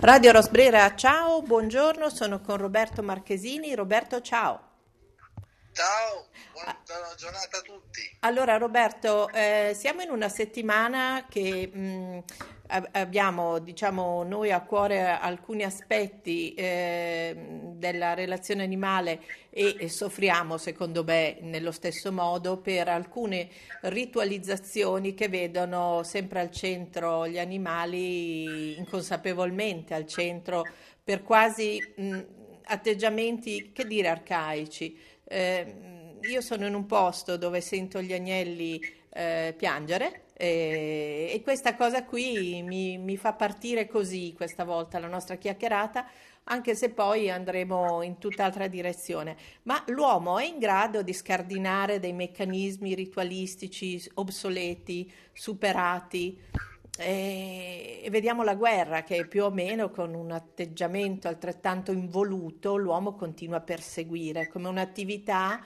Radio Rosbrera, ciao, buongiorno, sono con Roberto Marchesini. Roberto, ciao. Ciao, buona giornata a tutti. Allora Roberto, eh, siamo in una settimana che mh, abbiamo diciamo, noi a cuore alcuni aspetti eh, della relazione animale e, e, soffriamo secondo me nello stesso modo per alcune ritualizzazioni che vedono sempre al centro gli animali inconsapevolmente al centro per quasi mh, atteggiamenti che dire arcaici. Eh, io sono in un posto dove sento gli agnelli eh, piangere e, e, questa cosa qui mi, mi, fa partire così questa volta la nostra chiacchierata, anche se poi andremo in tutt'altra direzione. Ma l'uomo è in grado di scardinare dei meccanismi ritualistici obsoleti, superati? E, e vediamo la guerra che più o meno con un atteggiamento altrettanto involuto l'uomo continua a perseguire come un'attività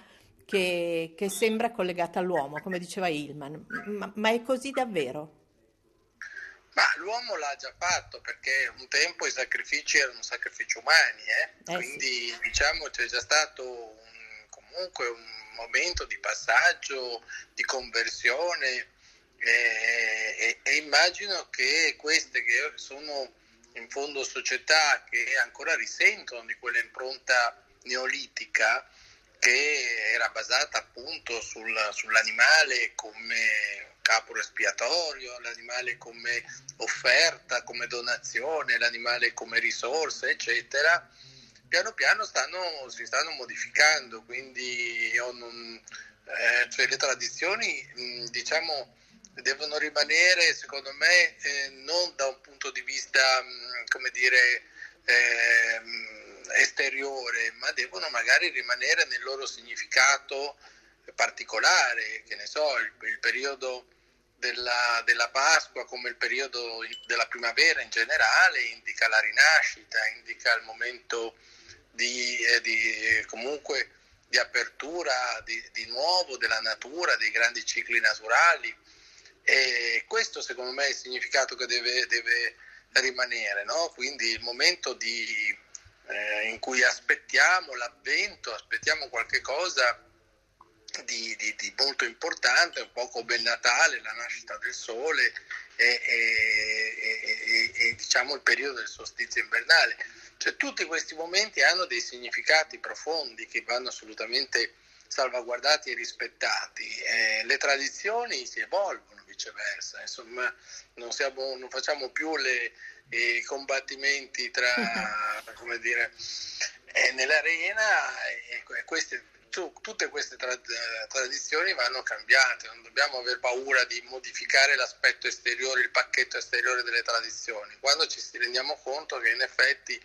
che, che sembra collegata all'uomo, come diceva Hillman, ma, ma è così davvero? Ma l'uomo l'ha già fatto perché un tempo i sacrifici erano sacrifici umani, eh? Eh quindi sì. diciamo c'è già stato un, comunque un momento di passaggio, di conversione e, e, e, immagino che queste che sono in fondo società che ancora risentono di quella impronta neolitica che era basata appunto sul, sull'animale come capo espiatorio, l'animale come offerta, come donazione, l'animale come risorsa, eccetera, piano piano stanno, si stanno modificando, quindi non, eh, cioè le tradizioni diciamo devono rimanere secondo me eh, non da un punto di vista come dire eh, esteriore, ma devono magari rimanere nel loro significato particolare, che ne so, il, il periodo della, della, Pasqua come il periodo della primavera in generale indica la rinascita, indica il momento di, eh, di comunque di apertura di, di, nuovo della natura, dei grandi cicli naturali e questo secondo me è il significato che deve, deve rimanere, no? quindi il momento di eh, in cui aspettiamo l'avvento, aspettiamo qualche cosa di, di, di, molto importante, un po' come il Natale, la nascita del sole e, e, e, e diciamo il periodo del solstizio invernale. Cioè, tutti questi momenti hanno dei significati profondi che vanno assolutamente salvaguardati e rispettati. Eh, le tradizioni si evolvono viceversa, insomma non, siamo, non facciamo più le, i combattimenti tra, come dire, eh, nell'arena e, queste, tu, tutte queste tra, tradizioni vanno cambiate, non dobbiamo aver paura di modificare l'aspetto esteriore, il pacchetto esteriore delle tradizioni, quando ci rendiamo conto che in effetti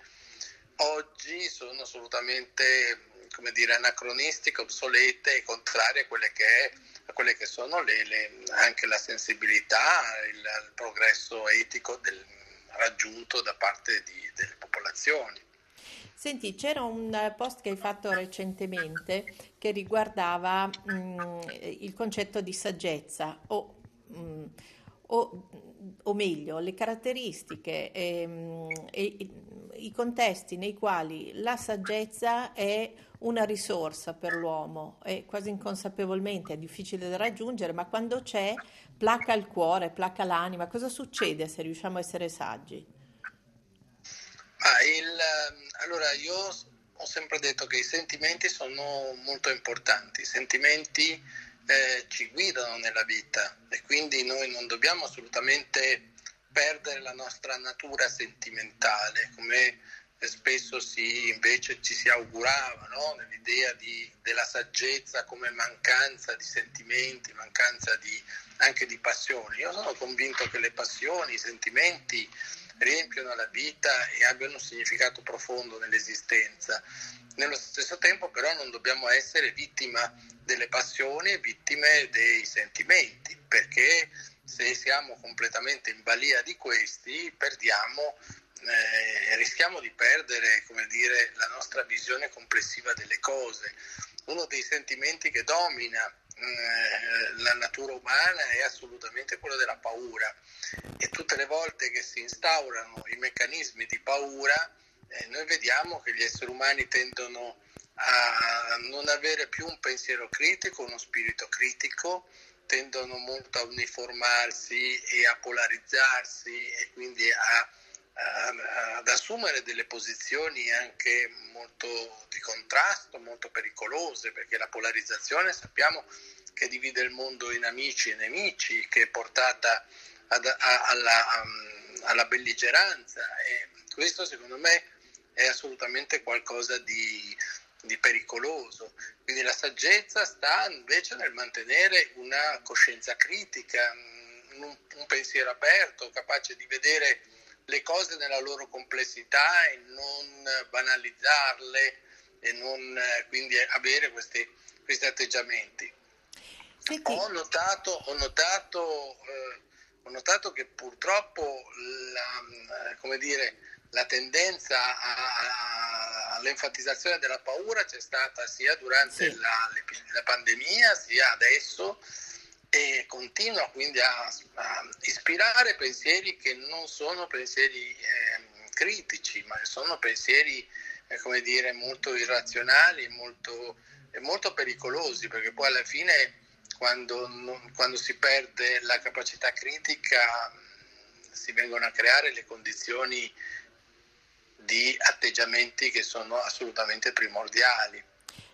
oggi sono assolutamente come dire, anacronistiche, obsolete e contrarie a quelle che, è, quelle che sono le, le, anche la sensibilità, il, il progresso etico del, raggiunto da parte di, delle popolazioni. Senti, c'era un post che hai fatto recentemente che riguardava mh, mm, il concetto di saggezza o, mh, mm, o, o, meglio le caratteristiche e, mm, e, i contesti nei quali la saggezza è una risorsa per l'uomo e quasi inconsapevolmente è difficile da raggiungere, ma quando c'è placa il cuore, placa l'anima. Cosa succede se riusciamo a essere saggi? Ah, il, allora, io ho sempre detto che i sentimenti sono molto importanti, i sentimenti eh, ci guidano nella vita e quindi noi non dobbiamo assolutamente perdere la nostra natura sentimentale, come spesso si, invece ci si augurava, no? nell'idea di, della saggezza come mancanza di sentimenti, mancanza di, anche di passioni. Io sono convinto che le passioni, i sentimenti riempiono la vita e abbiano un significato profondo nell'esistenza. Nello stesso tempo però non dobbiamo essere vittima delle passioni e vittime dei sentimenti, perché se siamo completamente in balia di questi perdiamo eh, rischiamo di perdere dire, la nostra visione complessiva delle cose. Uno dei sentimenti che domina eh, la natura umana è assolutamente quella della paura e tutte le volte che si instaurano i meccanismi di paura eh, noi vediamo che gli esseri umani tendono a non avere più un pensiero critico, uno spirito critico, tendono molto a uniformarsi e a polarizzarsi e quindi a, a, ad assumere delle posizioni anche molto di contrasto, molto pericolose, perché la polarizzazione sappiamo che divide il mondo in amici e nemici, che è portata ad, a, alla, alla belligeranza e questo secondo me è assolutamente qualcosa di, di pericoloso. Quindi la saggezza sta invece nel mantenere una coscienza critica, un, un pensiero aperto, capace di vedere le cose nella loro complessità e non banalizzarle e non quindi avere questi, questi atteggiamenti. Ho notato, ho, notato, eh, ho notato, che purtroppo la, come dire, la tendenza a, a, all'enfatizzazione della paura c'è stata sia durante sì. la, la, pandemia sia adesso e continua quindi a, a ispirare pensieri che non sono pensieri eh, critici, ma sono pensieri eh, come dire, molto irrazionali molto, e molto pericolosi, perché poi alla fine quando, non, quando si perde la capacità critica si vengono a creare le condizioni di atteggiamenti che sono assolutamente primordiali.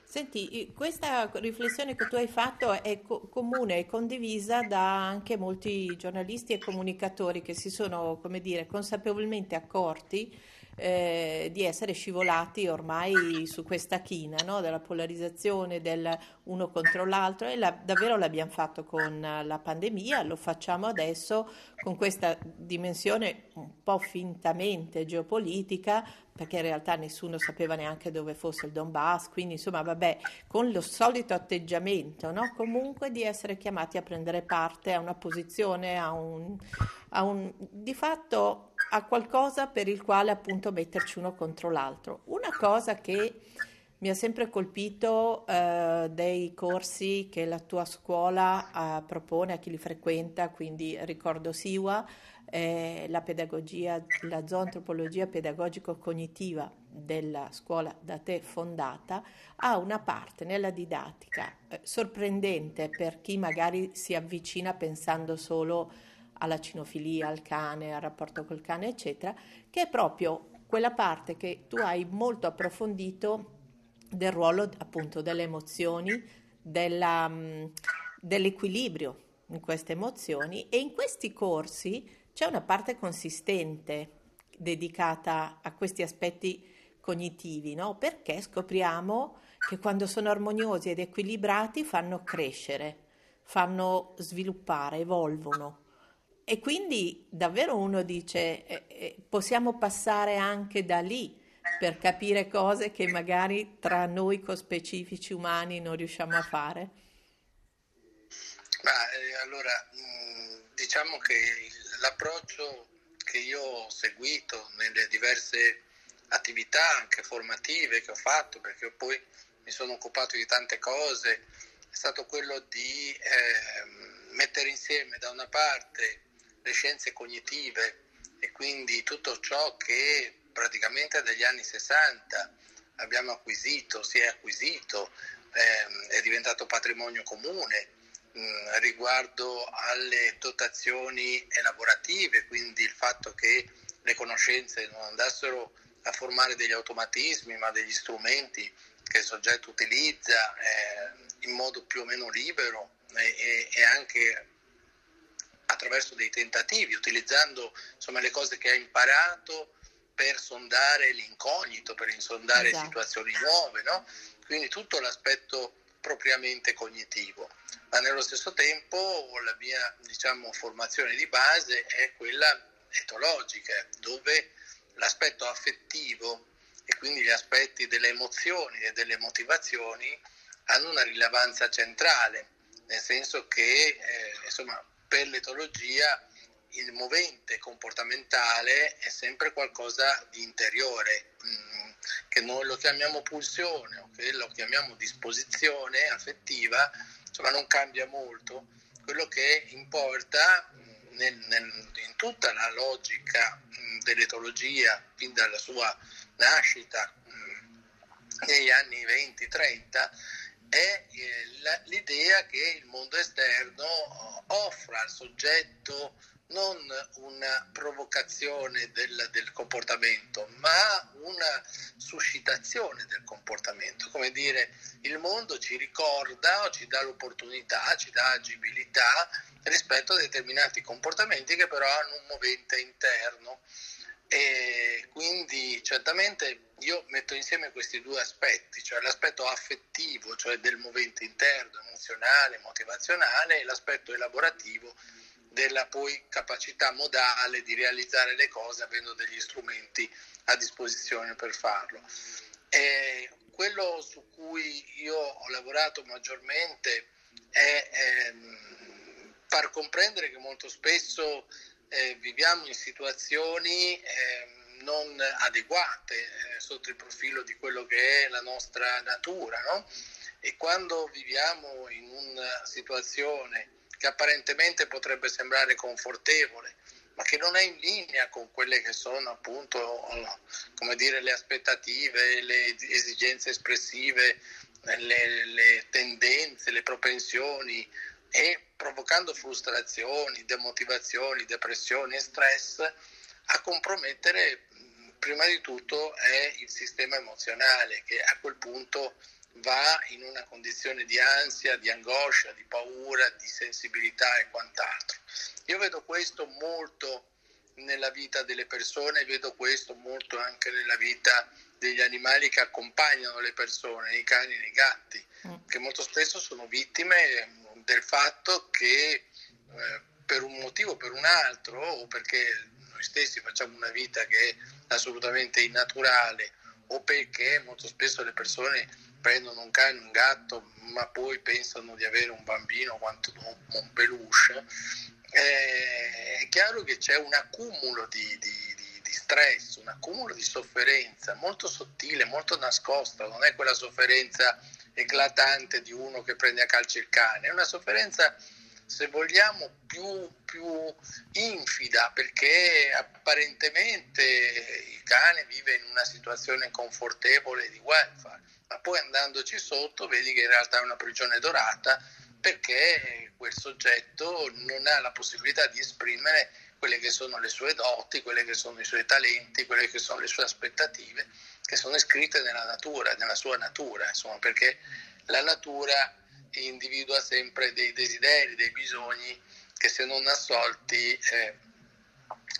Senti, questa riflessione che tu hai fatto è co- comune e condivisa da anche molti giornalisti e comunicatori che si sono, come dire, consapevolmente accorti eh, di essere scivolati ormai su questa china no? della polarizzazione del uno contro l'altro e la, davvero l'abbiamo fatto con la pandemia, lo facciamo adesso con questa dimensione un po' fintamente geopolitica perché in realtà nessuno sapeva neanche dove fosse il Donbass, quindi insomma vabbè, con lo solito atteggiamento, no? comunque di essere chiamati a prendere parte a una posizione, a un, a un di fatto a qualcosa per il quale appunto metterci uno contro l'altro. Una cosa che mi ha sempre colpito eh, dei corsi che la tua scuola eh, propone a chi li frequenta, quindi ricordo Siwa, eh, la pedagogia, la zoantropologia pedagogico-cognitiva della scuola da te fondata, ha una parte nella didattica eh, sorprendente per chi magari si avvicina pensando solo a alla cinofilia, al cane, al rapporto col cane, eccetera, che è proprio quella parte che tu hai molto approfondito del ruolo appunto delle emozioni, della, mm, dell'equilibrio in queste emozioni e in questi corsi c'è una parte consistente dedicata a questi aspetti cognitivi, no? perché scopriamo che quando sono armoniosi ed equilibrati fanno crescere, fanno sviluppare, evolvono. E quindi davvero uno dice, eh, eh, possiamo passare anche da lì per capire cose che magari tra noi cospecifici umani non riusciamo a fare? Ma, eh, allora, mh, diciamo che l'approccio che io ho seguito nelle diverse attività anche formative che ho fatto, perché poi mi sono occupato di tante cose, è stato quello di eh, mettere insieme da una parte le scienze cognitive e quindi tutto ciò che praticamente dagli anni 60 abbiamo acquisito, si è acquisito, ehm, è diventato patrimonio comune mh, mm, riguardo alle dotazioni elaborative, quindi il fatto che le conoscenze non andassero a formare degli automatismi ma degli strumenti che il soggetto utilizza eh, in modo più o meno libero e, e anche attraverso dei tentativi, utilizzando insomma, le cose che ha imparato per sondare l'incognito, per insondare esatto. situazioni nuove, no? quindi tutto l'aspetto propriamente cognitivo. Ma nello stesso tempo la mia diciamo, formazione di base è quella etologica, dove l'aspetto affettivo e quindi gli aspetti delle emozioni e delle motivazioni hanno una rilevanza centrale, nel senso che eh, insomma, per l'etologia il movente comportamentale è sempre qualcosa di interiore, mm, che noi lo chiamiamo pulsione o che lo chiamiamo disposizione affettiva, insomma non cambia molto. Quello che importa nel, nel, in tutta la logica dell'etologia, fin dalla sua nascita negli anni 20-30, è eh, l'idea che il mondo esterno offra al soggetto non una provocazione del, del, comportamento, ma una suscitazione del comportamento. Come dire, il mondo ci ricorda ci dà l'opportunità, ci dà agibilità rispetto a determinati comportamenti che però hanno un movente interno. E quindi certamente io metto insieme questi due aspetti, cioè l'aspetto affettivo, cioè del movente interno, emozionale, motivazionale, e l'aspetto elaborativo della poi capacità modale di realizzare le cose avendo degli strumenti a disposizione per farlo. E quello su cui io ho lavorato maggiormente è ehm, far comprendere che molto spesso eh, viviamo in situazioni eh, non adeguate eh, sotto il profilo di quello che è la nostra natura, no? E quando viviamo in una situazione che apparentemente potrebbe sembrare confortevole, ma che non è in linea con quelle che sono appunto come dire, le aspettative, le esigenze espressive, le, le tendenze, le propensioni e provocando frustrazioni, demotivazioni, depressioni e stress a compromettere prima di tutto è il sistema emozionale che a quel punto va in una condizione di ansia, di angoscia, di paura, di sensibilità e quant'altro. Io vedo questo molto nella vita delle persone, vedo questo molto anche nella vita degli animali che accompagnano le persone, i cani e i gatti, mm. che molto spesso sono vittime del fatto che eh, per un motivo o per un altro, o perché noi stessi facciamo una vita che è assolutamente innaturale, o perché molto spesso le persone prendono un cane, un gatto, ma poi pensano di avere un bambino quanto un peluche, eh, è chiaro che c'è un accumulo di, di, di, di, stress, un accumulo di sofferenza molto sottile, molto nascosta, non è quella sofferenza eclatante di uno che prende a calcio il cane, è una sofferenza se vogliamo più, più infida perché apparentemente il cane vive in una situazione confortevole di welfare ma poi andandoci sotto vedi che in realtà è una prigione dorata perché quel soggetto non ha la possibilità di esprimere quelle che sono le sue doti, quelle che sono i suoi talenti, quelle che sono le sue aspettative, che sono iscritte nella natura, nella sua natura, insomma, perché la natura individua sempre dei desideri, dei bisogni che se non assolti eh,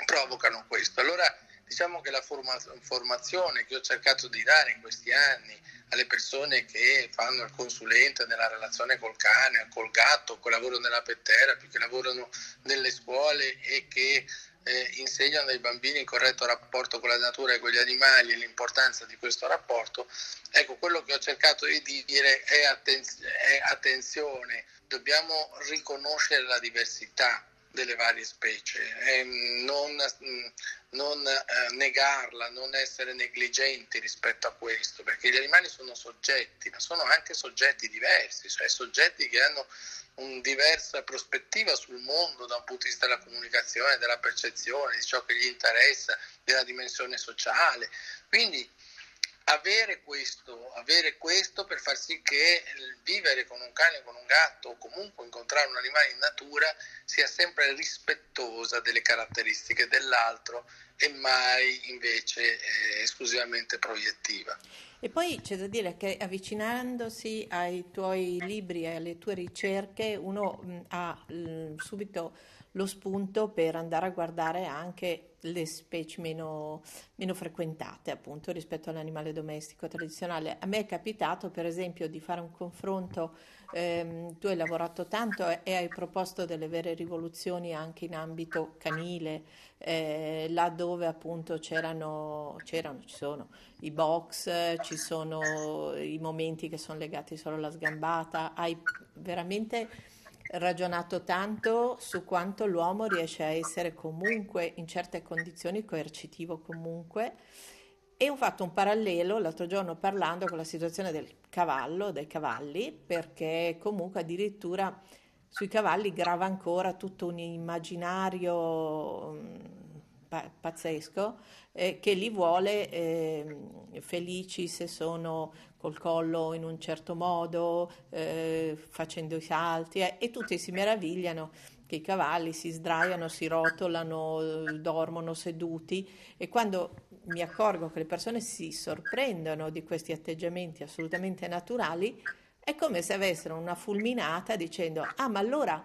provocano questo. Allora diciamo che la forma- formazione che ho cercato di dare in questi anni alle persone che fanno il consulente nella relazione col cane, col gatto, che lavorano nella pet therapy, che lavorano nelle scuole e che eh, insegnano ai bambini il corretto rapporto con la natura e con gli animali e l'importanza di questo rapporto, ecco quello che ho cercato di dire è, attenz- è attenzione, dobbiamo riconoscere la diversità delle varie specie, e non, non eh, negarla, non essere negligenti rispetto a questo, perché gli animali sono soggetti, ma sono anche soggetti diversi, cioè soggetti che hanno una diversa prospettiva sul mondo da un punto di vista della comunicazione, della percezione, di ciò che gli interessa, della dimensione sociale. Quindi avere questo, avere questo per far sì che vivere con un cane, con un gatto o comunque incontrare un animale in natura sia sempre rispettosa delle caratteristiche dell'altro e mai invece eh, esclusivamente proiettiva. E poi c'è da dire che avvicinandosi ai tuoi libri e alle tue ricerche uno mh, ha mh, subito lo spunto per andare a guardare anche le specie meno, meno, frequentate appunto rispetto all'animale domestico tradizionale. A me è capitato per esempio di fare un confronto, ehm, tu hai lavorato tanto e, hai proposto delle vere rivoluzioni anche in ambito canile, eh, là dove appunto c'erano, c'erano, ci sono i box, ci sono i momenti che sono legati solo alla sgambata, hai veramente ragionato tanto su quanto l'uomo riesce a essere comunque in certe condizioni coercitivo comunque. E ho fatto un parallelo l'altro giorno parlando con la situazione del cavallo, dei cavalli, perché comunque addirittura sui cavalli grava ancora tutto un immaginario mm, pazzesco eh, che li vuole eh, felici se sono col collo in un certo modo, eh, facendo i salti eh, e tutti si meravigliano che i cavalli si sdraiano, si rotolano, dormono seduti e quando mi accorgo che le persone si sorprendono di questi atteggiamenti assolutamente naturali, è come se avessero una fulminata dicendo ah ma allora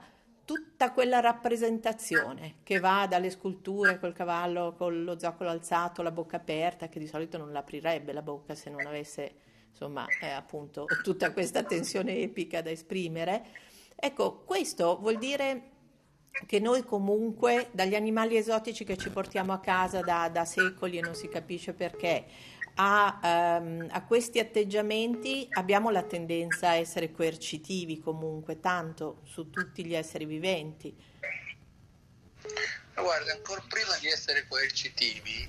tutta quella rappresentazione che va dalle sculture col cavallo con lo zoccolo alzato, la bocca aperta, che di solito non l'aprirebbe la bocca se non avesse insomma eh, appunto tutta questa tensione epica da esprimere. Ecco, questo vuol dire che noi comunque dagli animali esotici che ci portiamo a casa da, da secoli e non si capisce perché, a, um, a, questi atteggiamenti abbiamo la tendenza a essere coercitivi comunque, tanto su tutti gli esseri viventi. Guarda, ancora prima di essere coercitivi,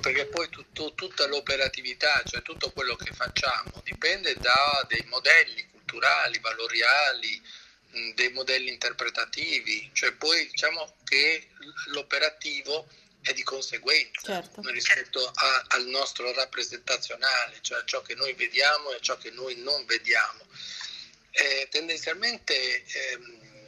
perché poi tutto, tutta l'operatività, cioè tutto quello che facciamo, dipende da dei modelli culturali, valoriali, dei modelli interpretativi, cioè poi diciamo che l'operativo è di conseguenza certo. rispetto a, al nostro rappresentazionale, cioè a ciò che noi vediamo e a ciò che noi non vediamo. Eh, tendenzialmente eh,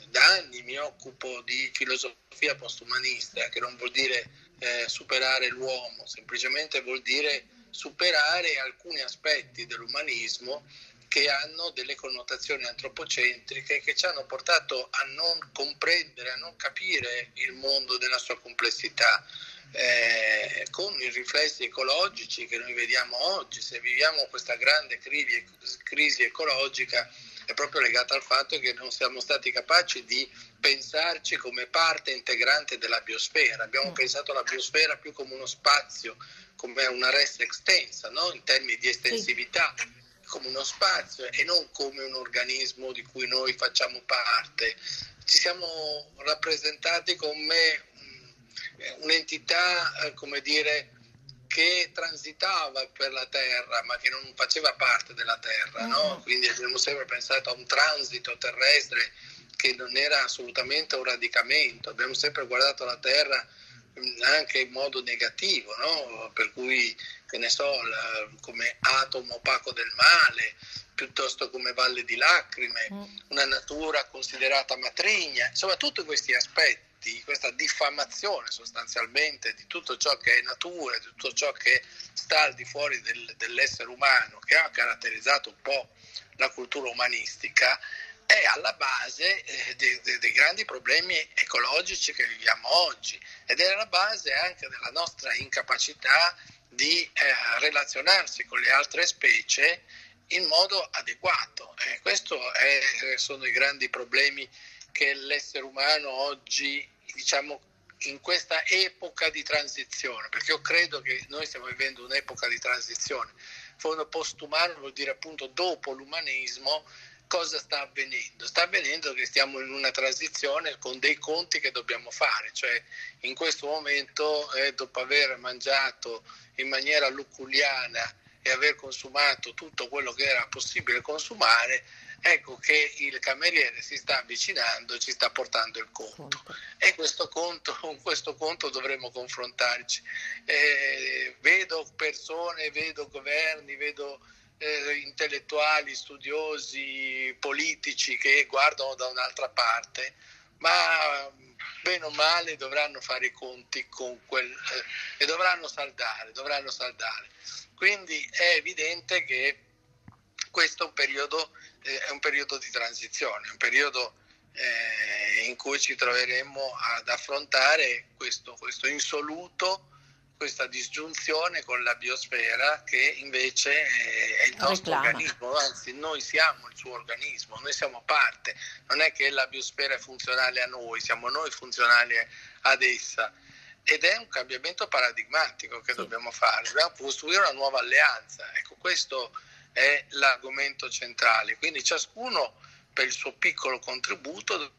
da anni mi occupo di filosofia postumanista, che non vuol dire eh, superare l'uomo, semplicemente vuol dire superare alcuni aspetti dell'umanismo che hanno delle connotazioni antropocentriche che ci hanno portato a non comprendere, a non capire il mondo della sua complessità. Eh, con i riflessi ecologici che noi vediamo oggi, se viviamo questa grande crisi, crisi ecologica è proprio legata al fatto che non siamo stati capaci di pensarci come parte integrante della biosfera. Abbiamo mm. pensato alla biosfera più come uno spazio, come una res extensa, no? in termini di estensività. Come uno spazio e non come un organismo di cui noi facciamo parte. Ci siamo rappresentati come un'entità, eh, come dire, che transitava per la Terra ma che non faceva parte della Terra, no? Mm. quindi abbiamo sempre pensato a un transito terrestre che non era assolutamente un radicamento, abbiamo sempre guardato la Terra mm, anche in modo negativo, no? per cui che ne so, la, come atomo opaco del male, piuttosto come valle di lacrime, mm. una natura considerata matrigna, insomma tutti questi aspetti, questa diffamazione sostanzialmente di tutto ciò che è natura, di tutto ciò che sta al di fuori del, dell'essere umano, che ha caratterizzato un po' la cultura umanistica, è alla base eh, dei, dei, dei, grandi problemi ecologici che viviamo oggi ed è alla base anche della nostra incapacità di eh, relazionarsi con le altre specie in modo adeguato. Eh, questi sono i grandi problemi che l'essere umano oggi, diciamo, in questa epoca di transizione, perché io credo che noi stiamo vivendo un'epoca di transizione. Fondo postumano vuol dire appunto dopo l'umanesimo cosa sta avvenendo? Sta avvenendo che stiamo in una transizione con dei conti che dobbiamo fare, cioè in questo momento eh, dopo aver mangiato in maniera luculiana e aver consumato tutto quello che era possibile consumare, ecco che il cameriere si sta avvicinando e ci sta portando il conto. E questo conto, con questo conto dovremo confrontarci. Eh, vedo persone, vedo governi, vedo eh, intellettuali, studiosi, politici che guardano da un'altra parte, ma bene o male dovranno fare i conti con quel eh, e dovranno saldare, dovranno saldare. Quindi è evidente che questo è un periodo, è un periodo di transizione, un periodo eh, in cui ci troveremo ad affrontare questo, questo insoluto questa disgiunzione con la biosfera che invece è il nostro Reclama. organismo, anzi noi siamo il suo organismo, noi siamo parte, non è che la biosfera è funzionale a noi, siamo noi funzionali ad essa ed è un cambiamento paradigmatico che sì. dobbiamo fare, dobbiamo costruire una nuova alleanza, ecco questo è l'argomento centrale, quindi ciascuno per il suo piccolo contributo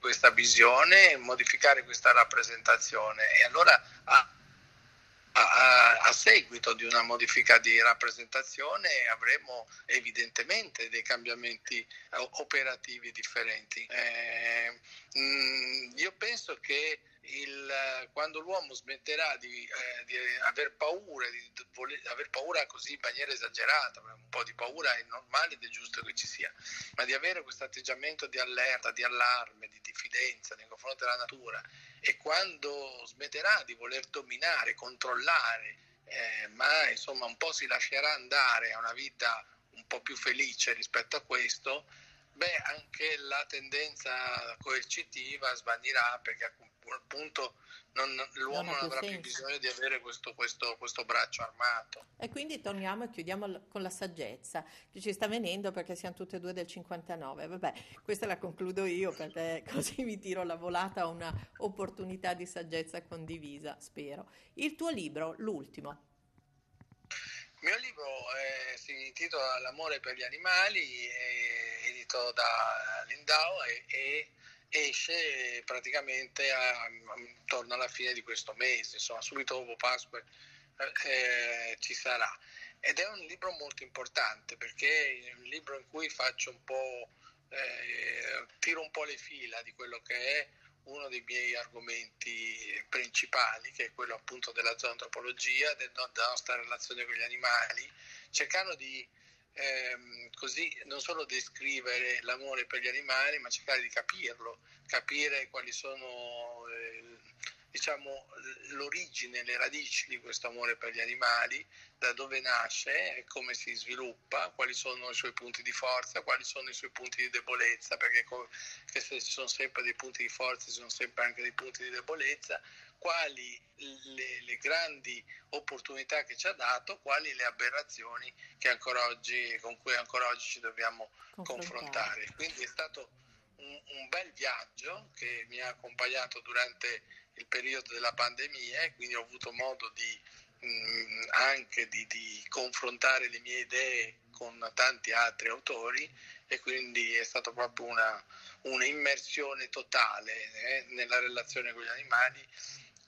questa visione, modificare questa rappresentazione e allora ah, a seguito di una modifica di rappresentazione avremo evidentemente dei cambiamenti eh, operativi differenti. Eh, mh, mm, io penso che il, quando l'uomo smetterà di, eh, di aver paura, di, di voler, aver paura così in maniera esagerata, un po' di paura è normale ed è giusto che ci sia, ma di avere questo atteggiamento di allerta, di allarme, di diffidenza nei confronti della natura e quando smetterà di voler dominare, controllare, eh, ma insomma un po' si lascerà andare a una vita un po' più felice rispetto a questo, beh anche la tendenza coercitiva svanirà perché quel punto non, l'uomo non, non avrà senso. più bisogno di avere questo, questo, questo, braccio armato. E quindi torniamo e chiudiamo con la saggezza che ci sta venendo perché siamo tutte e due del 59. Vabbè, questa la concludo io perché così mi tiro la volata a una opportunità di saggezza condivisa, spero. Il tuo libro, l'ultimo. Il mio libro eh, si intitola L'amore per gli animali, è edito da Lindau e, e esce praticamente a, intorno alla fine di questo mese, insomma subito dopo Pasqua eh, ci sarà. Ed è un libro molto importante perché è un libro in cui faccio un po', eh, tiro un po' le fila di quello che è uno dei miei argomenti principali, che è quello appunto della zoantropologia, della nostra relazione con gli animali, cercando di ehm, così non solo descrivere l'amore per gli animali, ma cercare di capirlo, capire quali sono eh, diciamo, l'origine, le radici di questo amore per gli animali, da dove nasce, come si sviluppa, quali sono i suoi punti di forza, quali sono i suoi punti di debolezza, perché se ci sono sempre dei punti di forza, ci sono sempre anche dei punti di debolezza, quali le, le, grandi opportunità che ci ha dato, quali le aberrazioni oggi, con cui ancora oggi ci dobbiamo confrontare. Quindi è stato un, un, bel viaggio che mi ha accompagnato durante il periodo della pandemia e quindi ho avuto modo di, mh, mm, anche di, di confrontare le mie idee con tanti altri autori e quindi è stata proprio una, una immersione totale eh, nella relazione con gli animali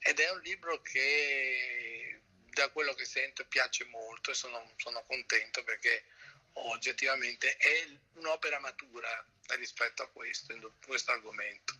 ed è un libro che da quello che sento piace molto e sono, sono contento perché oggettivamente è un'opera matura rispetto a questo, questo argomento.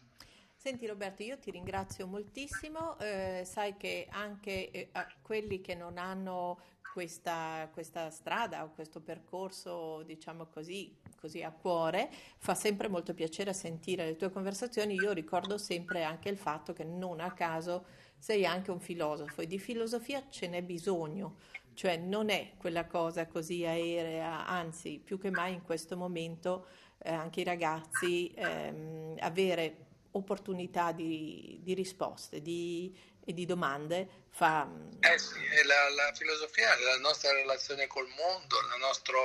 Senti Roberto, io ti ringrazio moltissimo, eh, sai che anche eh, quelli che non hanno questa, questa, strada o questo percorso, diciamo così, così a cuore, fa sempre molto piacere sentire le tue conversazioni. Io ricordo sempre anche il fatto che non a caso sei anche un filosofo e di filosofia ce n'è bisogno, cioè non è quella cosa così aerea, anzi più che mai in questo momento eh, anche i ragazzi ehm, avere opportunità di, di risposte di, e di domande fa... Eh sì, la, la filosofia è la nostra relazione col mondo, la nostra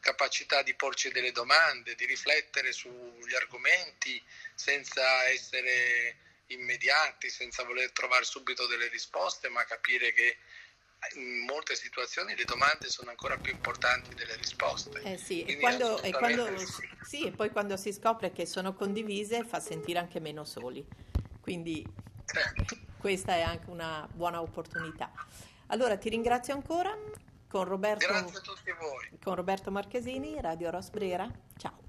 capacità di porci delle domande, di riflettere sugli argomenti senza essere immediati, senza voler trovare subito delle risposte, ma capire che in molte situazioni le domande sono ancora più importanti delle risposte. Eh sì, e, quando, e, quando, sì. e poi quando si scopre che sono condivise fa sentire anche meno soli. Quindi certo. questa è anche una buona opportunità. Allora ti ringrazio ancora con Roberto. Con Roberto Marchesini, Radio Rosbrera. Ciao.